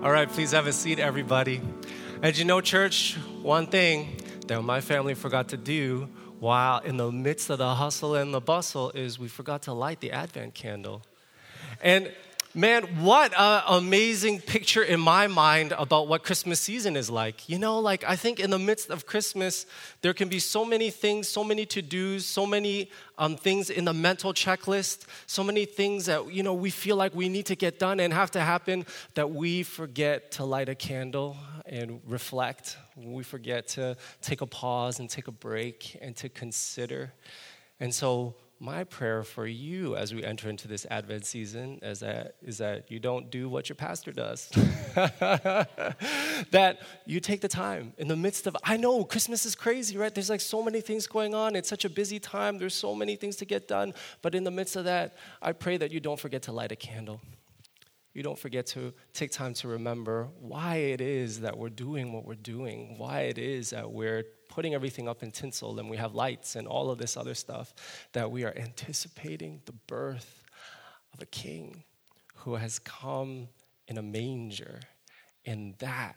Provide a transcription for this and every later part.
All right, please have a seat, everybody. As you know, church, one thing that my family forgot to do while in the midst of the hustle and the bustle is we forgot to light the Advent candle. And Man, what an amazing picture in my mind about what Christmas season is like. You know, like I think in the midst of Christmas, there can be so many things, so many to dos, so many um, things in the mental checklist, so many things that, you know, we feel like we need to get done and have to happen that we forget to light a candle and reflect. We forget to take a pause and take a break and to consider. And so, my prayer for you as we enter into this Advent season is that, is that you don't do what your pastor does. that you take the time in the midst of, I know Christmas is crazy, right? There's like so many things going on. It's such a busy time. There's so many things to get done. But in the midst of that, I pray that you don't forget to light a candle. You don't forget to take time to remember why it is that we're doing what we're doing, why it is that we're putting everything up in tinsel and we have lights and all of this other stuff, that we are anticipating the birth of a king who has come in a manger. And that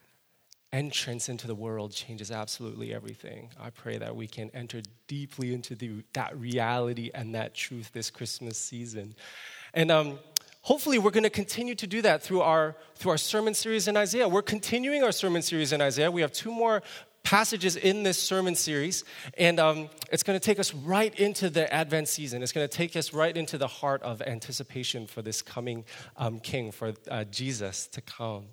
entrance into the world changes absolutely everything. I pray that we can enter deeply into the, that reality and that truth this Christmas season. And um, hopefully we're going to continue to do that through our through our sermon series in isaiah we're continuing our sermon series in isaiah we have two more passages in this sermon series, and um, it's going to take us right into the Advent season. It's going to take us right into the heart of anticipation for this coming um, King, for uh, Jesus to come.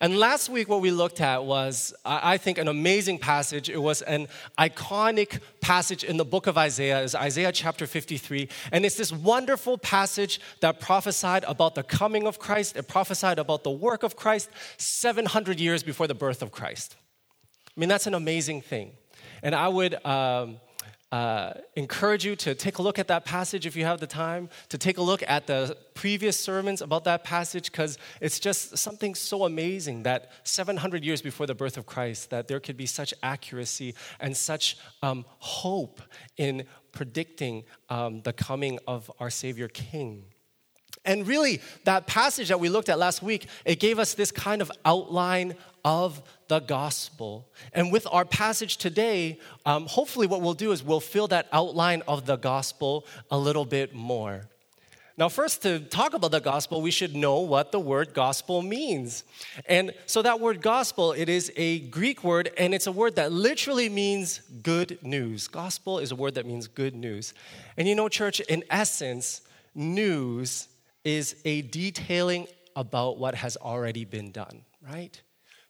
And last week, what we looked at was, I think, an amazing passage. It was an iconic passage in the book of Isaiah, is Isaiah chapter 53. And it's this wonderful passage that prophesied about the coming of Christ. It prophesied about the work of Christ 700 years before the birth of Christ. I mean, that's an amazing thing. And I would um, uh, encourage you to take a look at that passage if you have the time, to take a look at the previous sermons about that passage, because it's just something so amazing that 700 years before the birth of Christ, that there could be such accuracy and such um, hope in predicting um, the coming of our Savior King. And really, that passage that we looked at last week, it gave us this kind of outline of the gospel. And with our passage today, um, hopefully, what we'll do is we'll fill that outline of the gospel a little bit more. Now, first, to talk about the gospel, we should know what the word gospel means. And so, that word gospel, it is a Greek word, and it's a word that literally means good news. Gospel is a word that means good news. And you know, church, in essence, news is a detailing about what has already been done, right?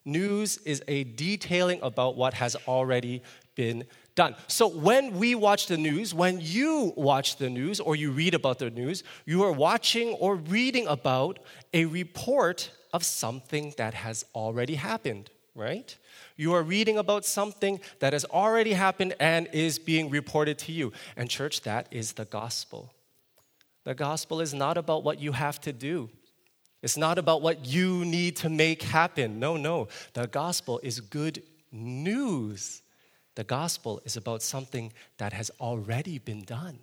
News is a detailing about what has already been done. So when we watch the news, when you watch the news or you read about the news, you are watching or reading about a report of something that has already happened, right? You are reading about something that has already happened and is being reported to you. And, church, that is the gospel. The gospel is not about what you have to do. It's not about what you need to make happen. No, no. The gospel is good news. The gospel is about something that has already been done.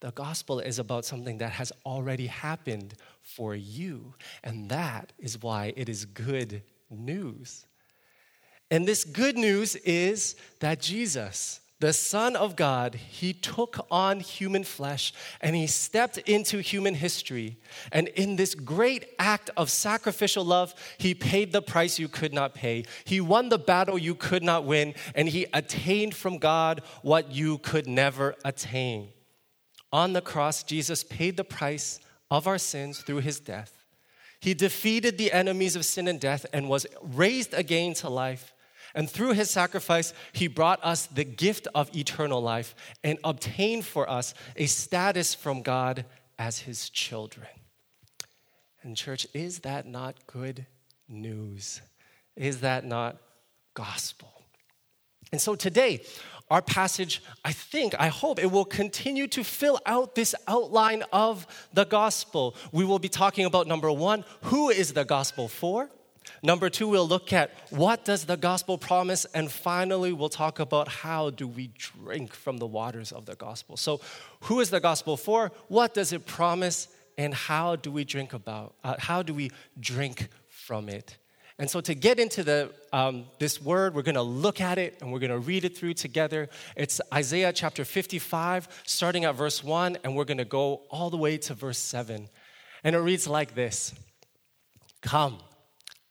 The gospel is about something that has already happened for you. And that is why it is good news. And this good news is that Jesus, the Son of God, he took on human flesh and he stepped into human history. And in this great act of sacrificial love, he paid the price you could not pay. He won the battle you could not win, and he attained from God what you could never attain. On the cross, Jesus paid the price of our sins through his death. He defeated the enemies of sin and death and was raised again to life. And through his sacrifice, he brought us the gift of eternal life and obtained for us a status from God as his children. And, church, is that not good news? Is that not gospel? And so today, our passage, I think, I hope it will continue to fill out this outline of the gospel. We will be talking about number one, who is the gospel for? Number two, we'll look at what does the gospel promise, and finally, we'll talk about how do we drink from the waters of the gospel. So, who is the gospel for? What does it promise? And how do we drink about? Uh, how do we drink from it. And so, to get into the, um, this word, we're going to look at it and we're going to read it through together. It's Isaiah chapter 55, starting at verse 1, and we're going to go all the way to verse 7. And it reads like this Come,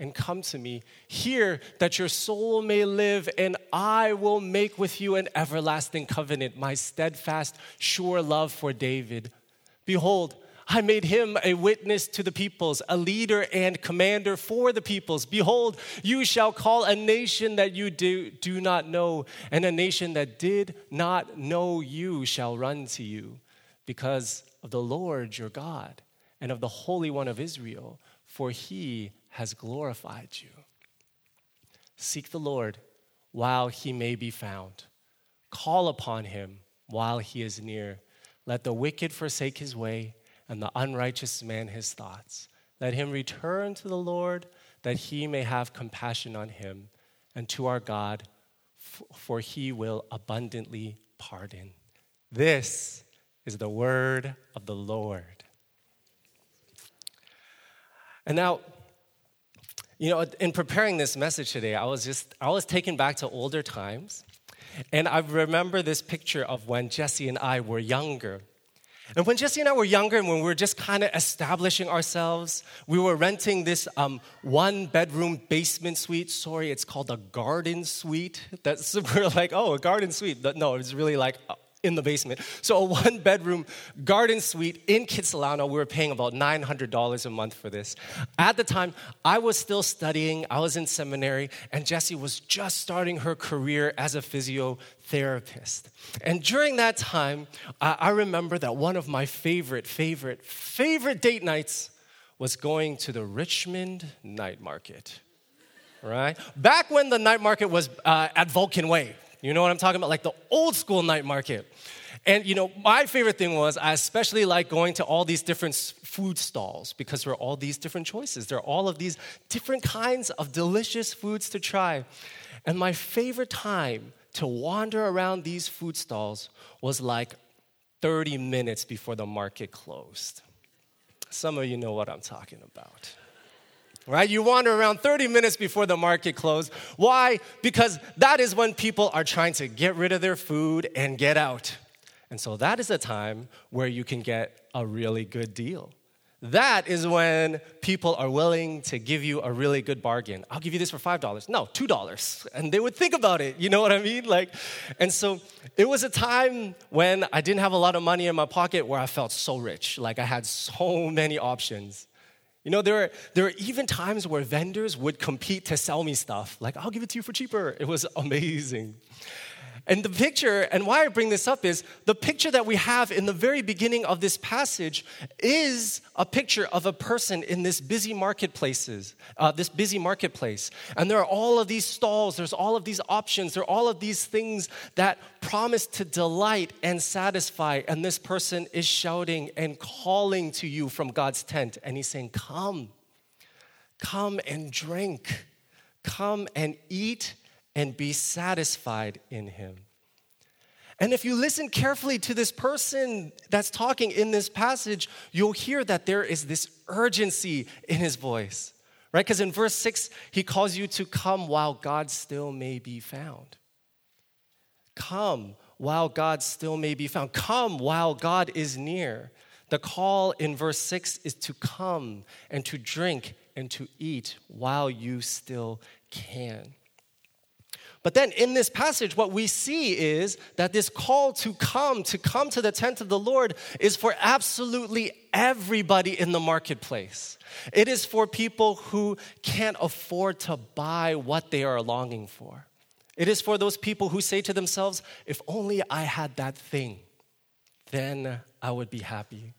and come to me. Hear that your soul may live, and I will make with you an everlasting covenant, my steadfast, sure love for David. Behold, I made him a witness to the peoples, a leader and commander for the peoples. Behold, you shall call a nation that you do, do not know, and a nation that did not know you shall run to you because of the Lord your God and of the Holy One of Israel, for he has glorified you. Seek the Lord while he may be found, call upon him while he is near. Let the wicked forsake his way and the unrighteous man his thoughts. Let him return to the Lord, that he may have compassion on him, and to our God, for he will abundantly pardon. This is the word of the Lord. And now, you know, in preparing this message today, I was just, I was taken back to older times. And I remember this picture of when Jesse and I were younger. And when Jesse and I were younger and when we were just kind of establishing ourselves, we were renting this um, one bedroom basement suite. Sorry, it's called a garden suite. That's, we're like, oh, a garden suite. No, it's really like in the basement. So a one bedroom garden suite in Kitsilano, we were paying about $900 a month for this. At the time, I was still studying, I was in seminary, and Jessie was just starting her career as a physiotherapist. And during that time, I remember that one of my favorite, favorite, favorite date nights was going to the Richmond night market. Right? Back when the night market was uh, at Vulcan Way. You know what I'm talking about? Like the old school night market. And you know, my favorite thing was I especially like going to all these different food stalls because there are all these different choices. There are all of these different kinds of delicious foods to try. And my favorite time to wander around these food stalls was like 30 minutes before the market closed. Some of you know what I'm talking about right? You wander around 30 minutes before the market closed. Why? Because that is when people are trying to get rid of their food and get out. And so that is a time where you can get a really good deal. That is when people are willing to give you a really good bargain. I'll give you this for $5. No, $2. And they would think about it. You know what I mean? Like and so it was a time when I didn't have a lot of money in my pocket where I felt so rich. Like I had so many options. You know, there are, there are even times where vendors would compete to sell me stuff. Like, I'll give it to you for cheaper. It was amazing. And the picture, and why I bring this up is the picture that we have in the very beginning of this passage is a picture of a person in this busy marketplaces, uh, this busy marketplace. And there are all of these stalls, there's all of these options, there are all of these things that promise to delight and satisfy. And this person is shouting and calling to you from God's tent, and he's saying, Come, come and drink, come and eat and be satisfied in him. And if you listen carefully to this person that's talking in this passage, you'll hear that there is this urgency in his voice, right? Because in verse 6, he calls you to come while God still may be found. Come while God still may be found. Come while God is near. The call in verse 6 is to come and to drink and to eat while you still can. But then in this passage, what we see is that this call to come, to come to the tent of the Lord, is for absolutely everybody in the marketplace. It is for people who can't afford to buy what they are longing for. It is for those people who say to themselves, if only I had that thing, then I would be happy.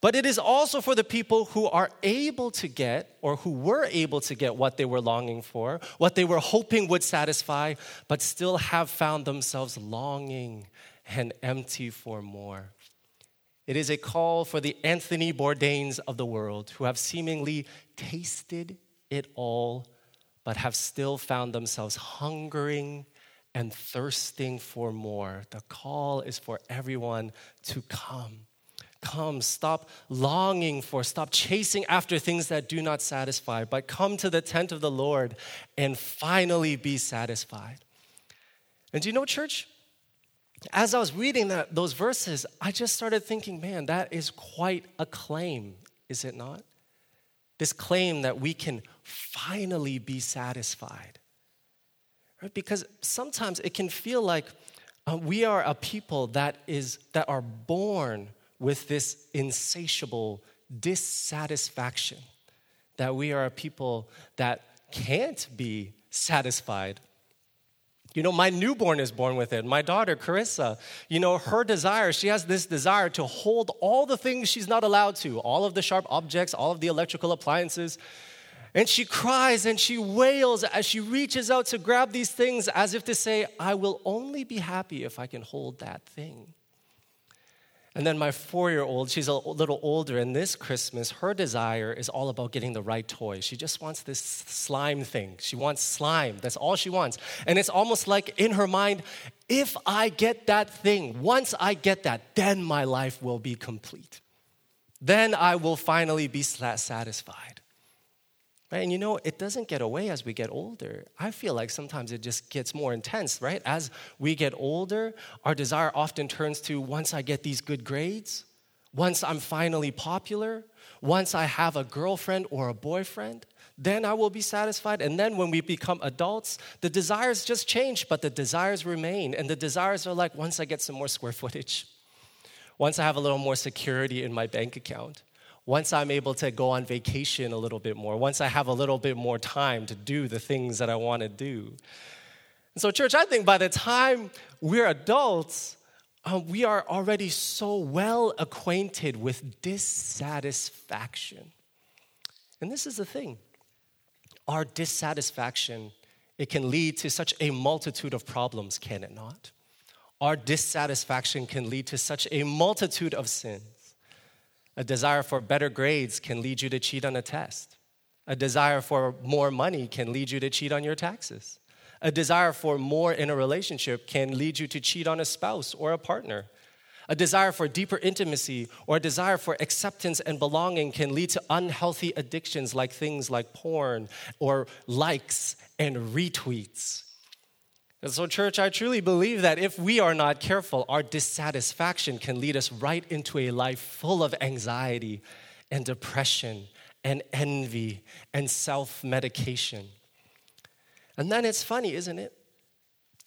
But it is also for the people who are able to get or who were able to get what they were longing for, what they were hoping would satisfy, but still have found themselves longing and empty for more. It is a call for the Anthony Bourdains of the world who have seemingly tasted it all, but have still found themselves hungering and thirsting for more. The call is for everyone to come. Come, stop longing for, stop chasing after things that do not satisfy, but come to the tent of the Lord and finally be satisfied. And do you know, church? As I was reading that, those verses, I just started thinking, man, that is quite a claim, is it not? This claim that we can finally be satisfied. Right? Because sometimes it can feel like uh, we are a people that, is, that are born with this insatiable dissatisfaction, that we are a people that can't be satisfied. You know, my newborn is born with it. My daughter, Carissa, you know, her desire, she has this desire to hold all the things she's not allowed to, all of the sharp objects, all of the electrical appliances. And she cries and she wails as she reaches out to grab these things as if to say, I will only be happy if I can hold that thing. And then my four year old, she's a little older, and this Christmas, her desire is all about getting the right toy. She just wants this slime thing. She wants slime. That's all she wants. And it's almost like in her mind, if I get that thing, once I get that, then my life will be complete. Then I will finally be satisfied. Right? And you know, it doesn't get away as we get older. I feel like sometimes it just gets more intense, right? As we get older, our desire often turns to once I get these good grades, once I'm finally popular, once I have a girlfriend or a boyfriend, then I will be satisfied. And then when we become adults, the desires just change, but the desires remain. And the desires are like once I get some more square footage, once I have a little more security in my bank account, once I'm able to go on vacation a little bit more, once I have a little bit more time to do the things that I want to do. And so, church, I think by the time we're adults, uh, we are already so well acquainted with dissatisfaction. And this is the thing our dissatisfaction, it can lead to such a multitude of problems, can it not? Our dissatisfaction can lead to such a multitude of sins. A desire for better grades can lead you to cheat on a test. A desire for more money can lead you to cheat on your taxes. A desire for more in a relationship can lead you to cheat on a spouse or a partner. A desire for deeper intimacy or a desire for acceptance and belonging can lead to unhealthy addictions like things like porn or likes and retweets. And so, church, I truly believe that if we are not careful, our dissatisfaction can lead us right into a life full of anxiety and depression and envy and self medication. And then it's funny, isn't it?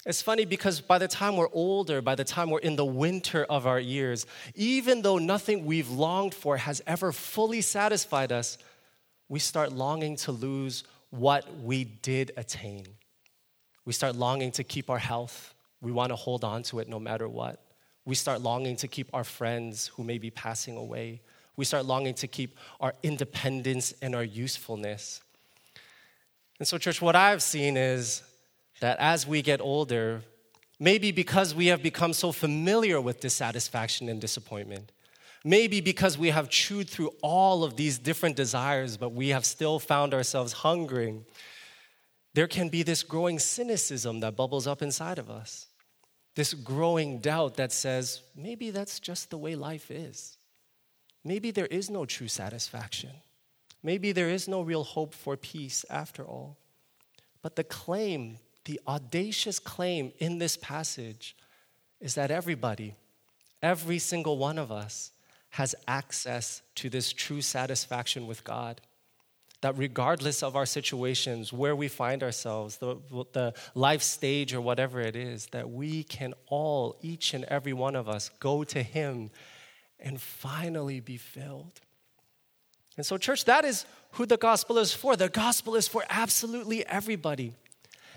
It's funny because by the time we're older, by the time we're in the winter of our years, even though nothing we've longed for has ever fully satisfied us, we start longing to lose what we did attain. We start longing to keep our health. We want to hold on to it no matter what. We start longing to keep our friends who may be passing away. We start longing to keep our independence and our usefulness. And so, church, what I've seen is that as we get older, maybe because we have become so familiar with dissatisfaction and disappointment, maybe because we have chewed through all of these different desires, but we have still found ourselves hungering there can be this growing cynicism that bubbles up inside of us, this growing doubt that says, maybe that's just the way life is. Maybe there is no true satisfaction. Maybe there is no real hope for peace after all. But the claim, the audacious claim in this passage is that everybody, every single one of us, has access to this true satisfaction with God that regardless of our situations, where we find ourselves, the, the life stage or whatever it is, that we can all, each and every one of us, go to Him and finally be filled. And so, church, that is who the gospel is for. The gospel is for absolutely everybody.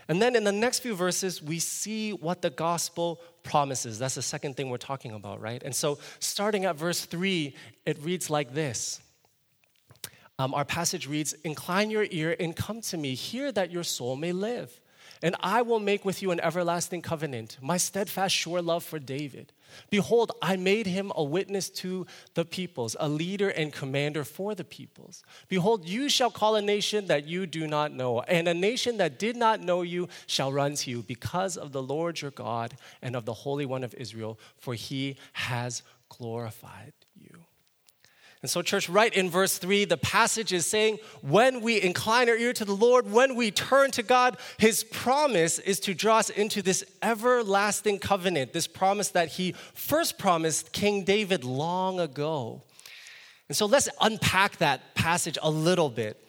And then in the next few verses, we see what the gospel promises. That's the second thing we're talking about, right? And so, starting at verse 3, it reads like this. Um, our passage reads Incline your ear and come to me, hear that your soul may live. And I will make with you an everlasting covenant, my steadfast, sure love for David. Behold, I made him a witness to the peoples, a leader and commander for the peoples. Behold, you shall call a nation that you do not know, and a nation that did not know you shall run to you because of the Lord your God and of the Holy One of Israel, for he has glorified and so, church, right in verse 3, the passage is saying when we incline our ear to the Lord, when we turn to God, his promise is to draw us into this everlasting covenant, this promise that he first promised King David long ago. And so, let's unpack that passage a little bit.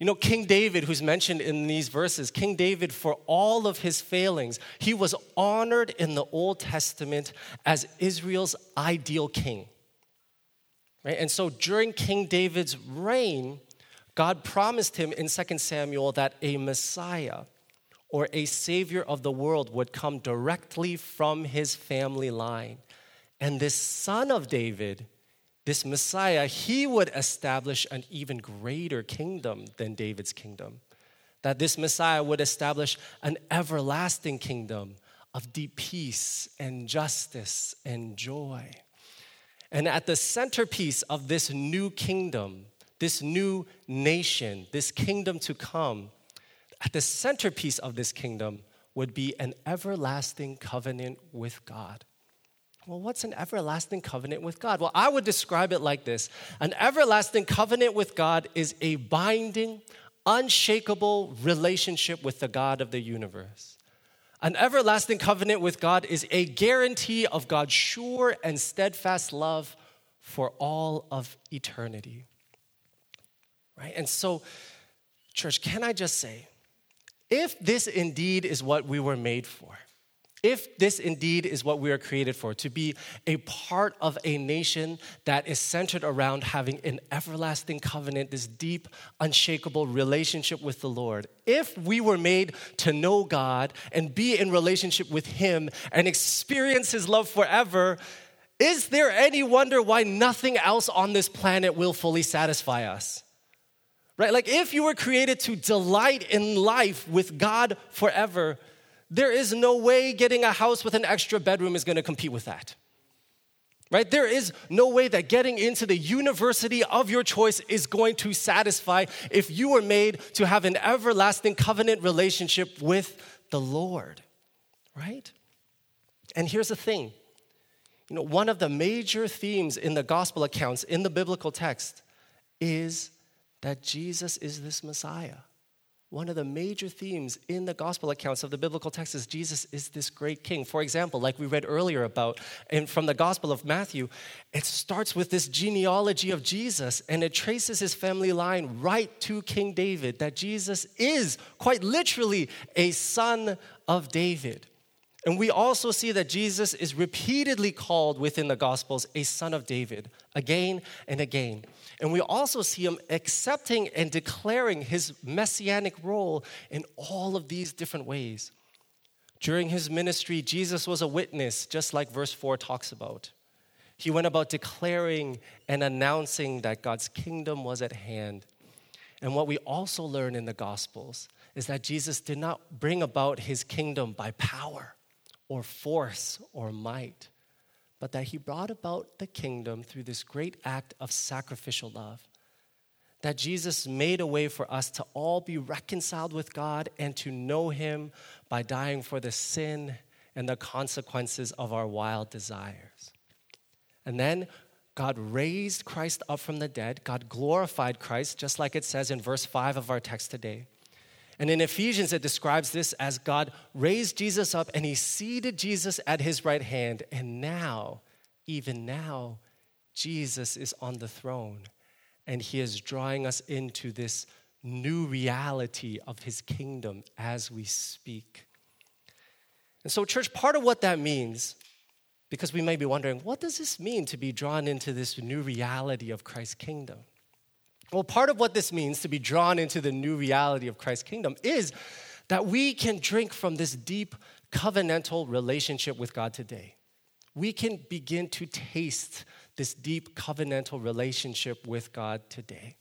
You know, King David, who's mentioned in these verses, King David, for all of his failings, he was honored in the Old Testament as Israel's ideal king. Right? And so during King David's reign, God promised him in 2 Samuel that a Messiah or a Savior of the world would come directly from his family line. And this son of David, this Messiah, he would establish an even greater kingdom than David's kingdom. That this Messiah would establish an everlasting kingdom of deep peace and justice and joy. And at the centerpiece of this new kingdom, this new nation, this kingdom to come, at the centerpiece of this kingdom would be an everlasting covenant with God. Well, what's an everlasting covenant with God? Well, I would describe it like this An everlasting covenant with God is a binding, unshakable relationship with the God of the universe. An everlasting covenant with God is a guarantee of God's sure and steadfast love for all of eternity. Right? And so, church, can I just say, if this indeed is what we were made for, if this indeed is what we are created for, to be a part of a nation that is centered around having an everlasting covenant, this deep, unshakable relationship with the Lord, if we were made to know God and be in relationship with Him and experience His love forever, is there any wonder why nothing else on this planet will fully satisfy us? Right? Like, if you were created to delight in life with God forever, there is no way getting a house with an extra bedroom is going to compete with that. Right? There is no way that getting into the university of your choice is going to satisfy if you were made to have an everlasting covenant relationship with the Lord. Right? And here's the thing. You know, one of the major themes in the gospel accounts in the biblical text is that Jesus is this Messiah. One of the major themes in the gospel accounts of the biblical text is Jesus is this great king. For example, like we read earlier about and from the gospel of Matthew, it starts with this genealogy of Jesus and it traces his family line right to King David that Jesus is quite literally a son of David. And we also see that Jesus is repeatedly called within the Gospels a son of David again and again. And we also see him accepting and declaring his messianic role in all of these different ways. During his ministry, Jesus was a witness, just like verse 4 talks about. He went about declaring and announcing that God's kingdom was at hand. And what we also learn in the Gospels is that Jesus did not bring about his kingdom by power or force or might, but that he brought about the kingdom through this great act of sacrificial love. That Jesus made a way for us to all be reconciled with God and to know him by dying for the sin and the consequences of our wild desires. And then God raised Christ up from the dead. God glorified Christ, just like it says in verse 5 of our text today. And in Ephesians, it describes this as God raised Jesus up and he seated Jesus at his right hand. And now, even now, Jesus is on the throne and he is drawing us into this new reality of his kingdom as we speak. And so, church, part of what that means, because we may be wondering, what does this mean to be drawn into this new reality of Christ's kingdom? Well, part of what this means to be drawn into the new reality of Christ's kingdom is that we can drink from this deep covenantal relationship with God today. We can begin to taste this deep covenantal relationship with God today.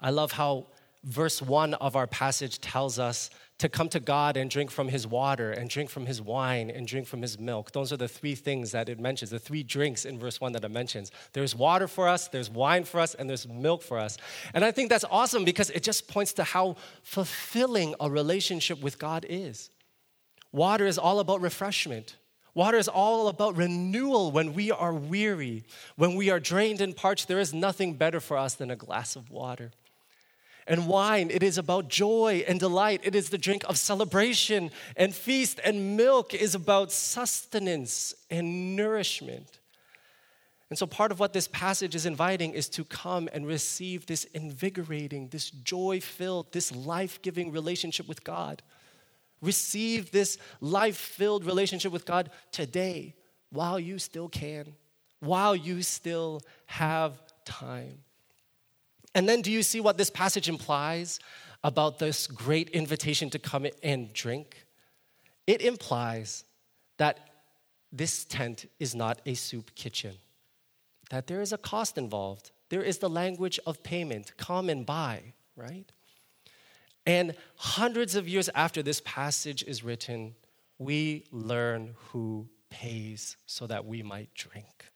I love how verse 1 of our passage tells us to come to God and drink from his water and drink from his wine and drink from his milk. Those are the three things that it mentions, the three drinks in verse 1 that it mentions. There's water for us, there's wine for us, and there's milk for us. And I think that's awesome because it just points to how fulfilling a relationship with God is. Water is all about refreshment. Water is all about renewal when we are weary, when we are drained and parched. There is nothing better for us than a glass of water. And wine, it is about joy and delight. It is the drink of celebration and feast. And milk is about sustenance and nourishment. And so, part of what this passage is inviting is to come and receive this invigorating, this joy filled, this life giving relationship with God. Receive this life filled relationship with God today while you still can, while you still have time. And then, do you see what this passage implies about this great invitation to come and drink? It implies that this tent is not a soup kitchen, that there is a cost involved. There is the language of payment come and buy, right? And hundreds of years after this passage is written, we learn who pays so that we might drink.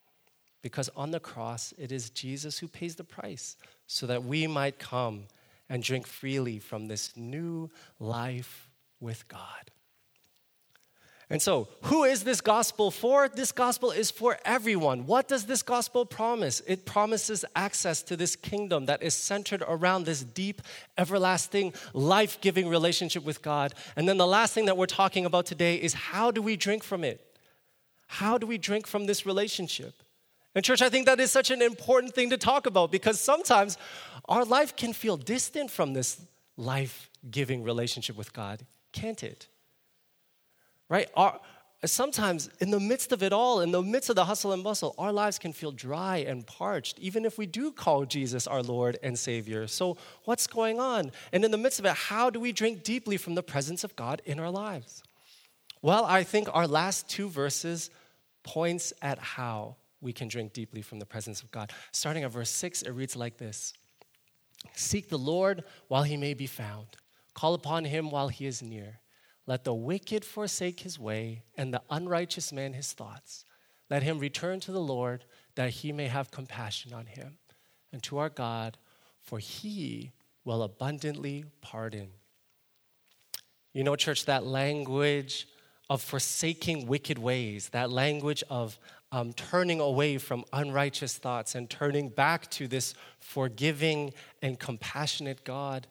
Because on the cross, it is Jesus who pays the price so that we might come and drink freely from this new life with God. And so, who is this gospel for? This gospel is for everyone. What does this gospel promise? It promises access to this kingdom that is centered around this deep, everlasting, life giving relationship with God. And then the last thing that we're talking about today is how do we drink from it? How do we drink from this relationship? And, church, I think that is such an important thing to talk about because sometimes our life can feel distant from this life giving relationship with God, can't it? right? Our, sometimes in the midst of it all, in the midst of the hustle and bustle, our lives can feel dry and parched, even if we do call Jesus our Lord and Savior. So, what's going on? And in the midst of it, how do we drink deeply from the presence of God in our lives? Well, I think our last two verses points at how we can drink deeply from the presence of God. Starting at verse 6, it reads like this Seek the Lord while he may be found, call upon him while he is near. Let the wicked forsake his way, and the unrighteous man his thoughts. Let him return to the Lord, that he may have compassion on him, and to our God, for he will abundantly pardon. You know, church, that language of forsaking wicked ways, that language of um, turning away from unrighteous thoughts and turning back to this forgiving and compassionate God,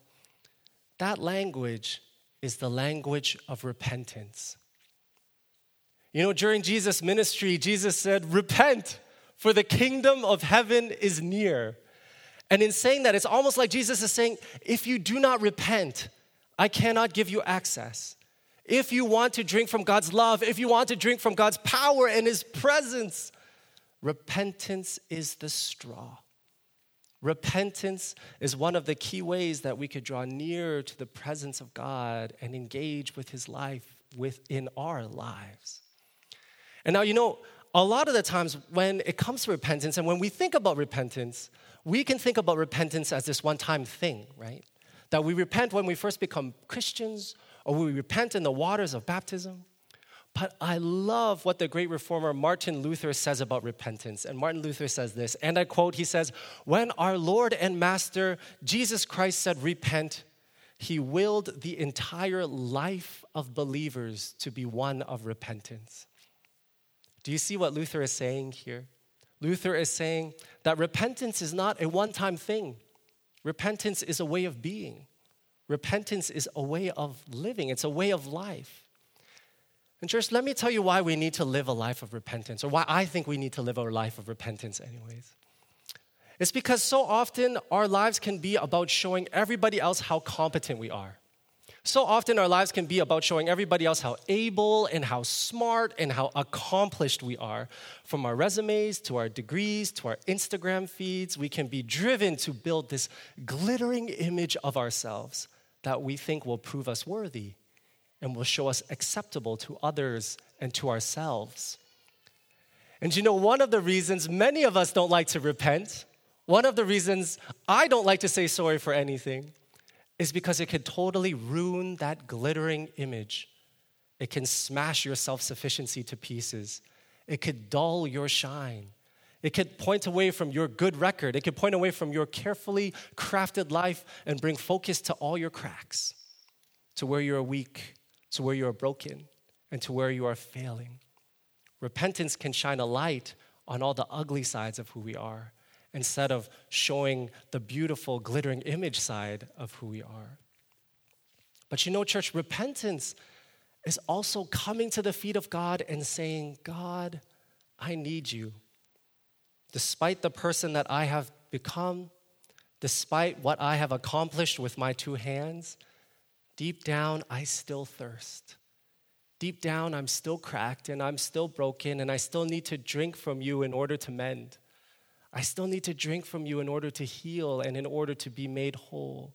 that language is the language of repentance. You know, during Jesus' ministry, Jesus said, Repent, for the kingdom of heaven is near. And in saying that, it's almost like Jesus is saying, If you do not repent, I cannot give you access. If you want to drink from God's love, if you want to drink from God's power and His presence, repentance is the straw. Repentance is one of the key ways that we could draw near to the presence of God and engage with His life within our lives. And now, you know, a lot of the times when it comes to repentance and when we think about repentance, we can think about repentance as this one time thing, right? That we repent when we first become Christians or we repent in the waters of baptism. But I love what the great reformer Martin Luther says about repentance. And Martin Luther says this, and I quote, he says, When our Lord and Master Jesus Christ said, Repent, he willed the entire life of believers to be one of repentance. Do you see what Luther is saying here? Luther is saying that repentance is not a one time thing, repentance is a way of being, repentance is a way of living, it's a way of life. And, church, let me tell you why we need to live a life of repentance, or why I think we need to live a life of repentance, anyways. It's because so often our lives can be about showing everybody else how competent we are. So often our lives can be about showing everybody else how able and how smart and how accomplished we are. From our resumes to our degrees to our Instagram feeds, we can be driven to build this glittering image of ourselves that we think will prove us worthy and will show us acceptable to others and to ourselves. And you know, one of the reasons many of us don't like to repent, one of the reasons I don't like to say sorry for anything, is because it could totally ruin that glittering image. It can smash your self sufficiency to pieces. It could dull your shine. It could point away from your good record. It could point away from your carefully crafted life and bring focus to all your cracks, to where you are weak, to where you are broken, and to where you are failing. Repentance can shine a light on all the ugly sides of who we are instead of showing the beautiful, glittering image side of who we are. But you know, church, repentance is also coming to the feet of God and saying, God, I need you. Despite the person that I have become, despite what I have accomplished with my two hands, deep down, I still thirst. Deep down, I'm still cracked and I'm still broken, and I still need to drink from you in order to mend. I still need to drink from you in order to heal and in order to be made whole.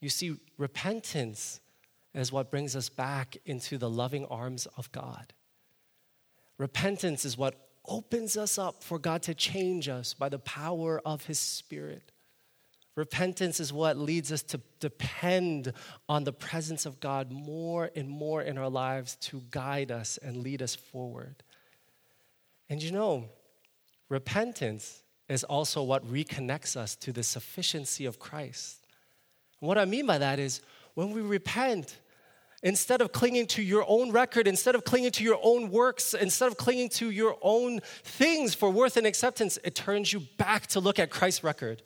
You see, repentance is what brings us back into the loving arms of God. Repentance is what opens us up for God to change us by the power of His Spirit. Repentance is what leads us to depend on the presence of God more and more in our lives to guide us and lead us forward. And you know, repentance is also what reconnects us to the sufficiency of Christ. And what I mean by that is when we repent, instead of clinging to your own record, instead of clinging to your own works, instead of clinging to your own things for worth and acceptance, it turns you back to look at Christ's record.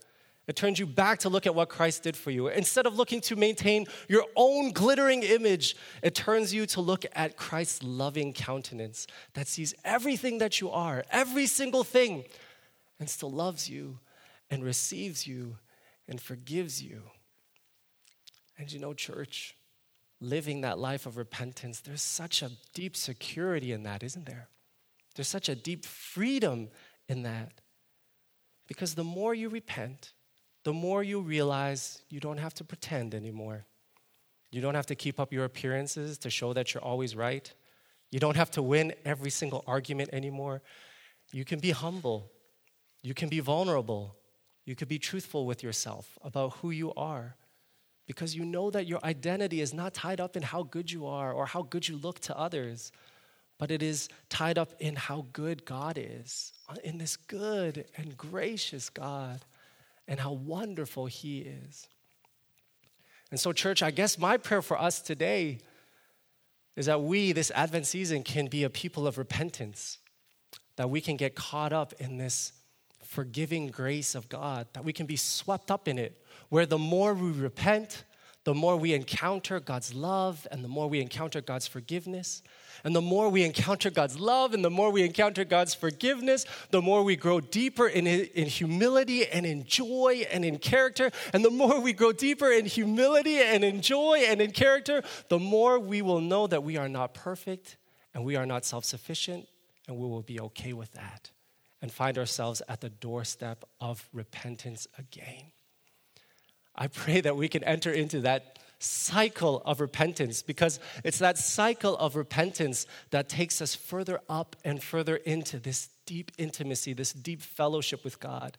It turns you back to look at what Christ did for you. Instead of looking to maintain your own glittering image, it turns you to look at Christ's loving countenance that sees everything that you are, every single thing, and still loves you and receives you and forgives you. And you know, church, living that life of repentance, there's such a deep security in that, isn't there? There's such a deep freedom in that. Because the more you repent, the more you realize you don't have to pretend anymore. You don't have to keep up your appearances to show that you're always right. You don't have to win every single argument anymore. You can be humble. You can be vulnerable. You can be truthful with yourself about who you are because you know that your identity is not tied up in how good you are or how good you look to others, but it is tied up in how good God is, in this good and gracious God and how wonderful He is. And so, church, I guess my prayer for us today is that we, this Advent season, can be a people of repentance, that we can get caught up in this forgiving grace of God, that we can be swept up in it, where the more we repent, the more we encounter God's love and the more we encounter God's forgiveness. And the more we encounter God's love and the more we encounter God's forgiveness, the more we grow deeper in, in humility and in joy and in character. And the more we grow deeper in humility and in joy and in character, the more we will know that we are not perfect and we are not self sufficient, and we will be okay with that and find ourselves at the doorstep of repentance again. I pray that we can enter into that cycle of repentance because it's that cycle of repentance that takes us further up and further into this deep intimacy, this deep fellowship with God.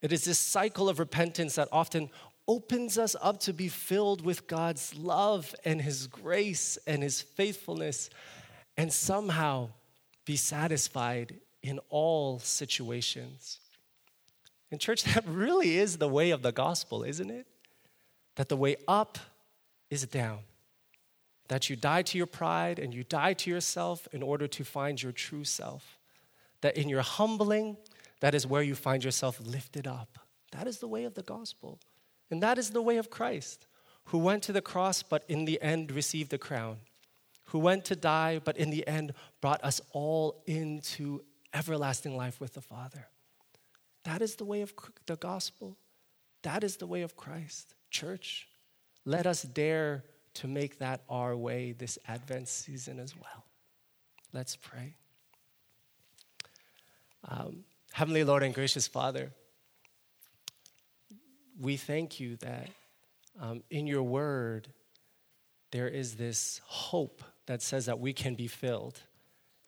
It is this cycle of repentance that often opens us up to be filled with God's love and His grace and His faithfulness and somehow be satisfied in all situations. And, church, that really is the way of the gospel, isn't it? That the way up is down. That you die to your pride and you die to yourself in order to find your true self. That in your humbling, that is where you find yourself lifted up. That is the way of the gospel. And that is the way of Christ, who went to the cross but in the end received the crown, who went to die but in the end brought us all into everlasting life with the Father. That is the way of the gospel. That is the way of Christ. Church, let us dare to make that our way this Advent season as well. Let's pray. Um, Heavenly Lord and gracious Father, we thank you that um, in your word, there is this hope that says that we can be filled.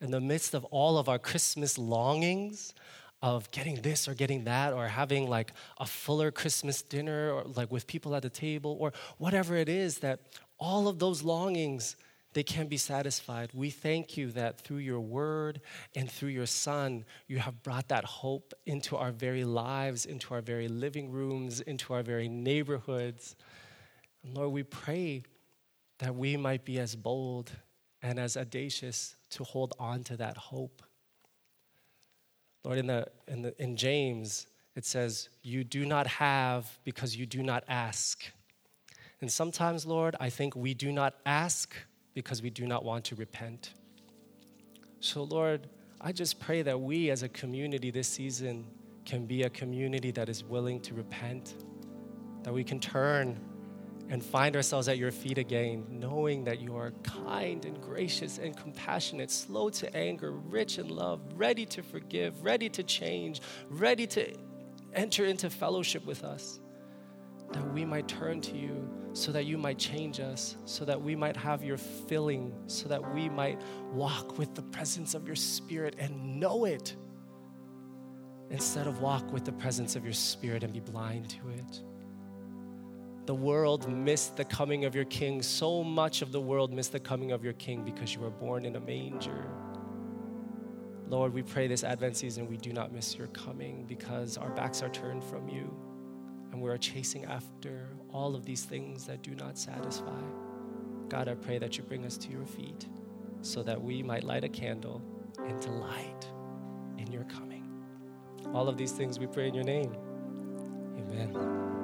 In the midst of all of our Christmas longings, of getting this or getting that, or having like a fuller Christmas dinner, or like with people at the table, or whatever it is, that all of those longings they can be satisfied. We thank you that through your word and through your son, you have brought that hope into our very lives, into our very living rooms, into our very neighborhoods. And Lord, we pray that we might be as bold and as audacious to hold on to that hope. Lord, in, the, in, the, in James, it says, You do not have because you do not ask. And sometimes, Lord, I think we do not ask because we do not want to repent. So, Lord, I just pray that we as a community this season can be a community that is willing to repent, that we can turn and find ourselves at your feet again, knowing that you are kind and gracious and compassionate, slow to anger, rich in love, ready to forgive, ready to change, ready to enter into fellowship with us that we might turn to you, so that you might change us, so that we might have your filling, so that we might walk with the presence of your Spirit and know it, instead of walk with the presence of your Spirit and be blind to it. The world missed the coming of your King. So much of the world missed the coming of your King because you were born in a manger. Lord, we pray this Advent season we do not miss your coming because our backs are turned from you and we are chasing after all of these things that do not satisfy. God, I pray that you bring us to your feet so that we might light a candle and delight in your coming. All of these things we pray in your name. Amen.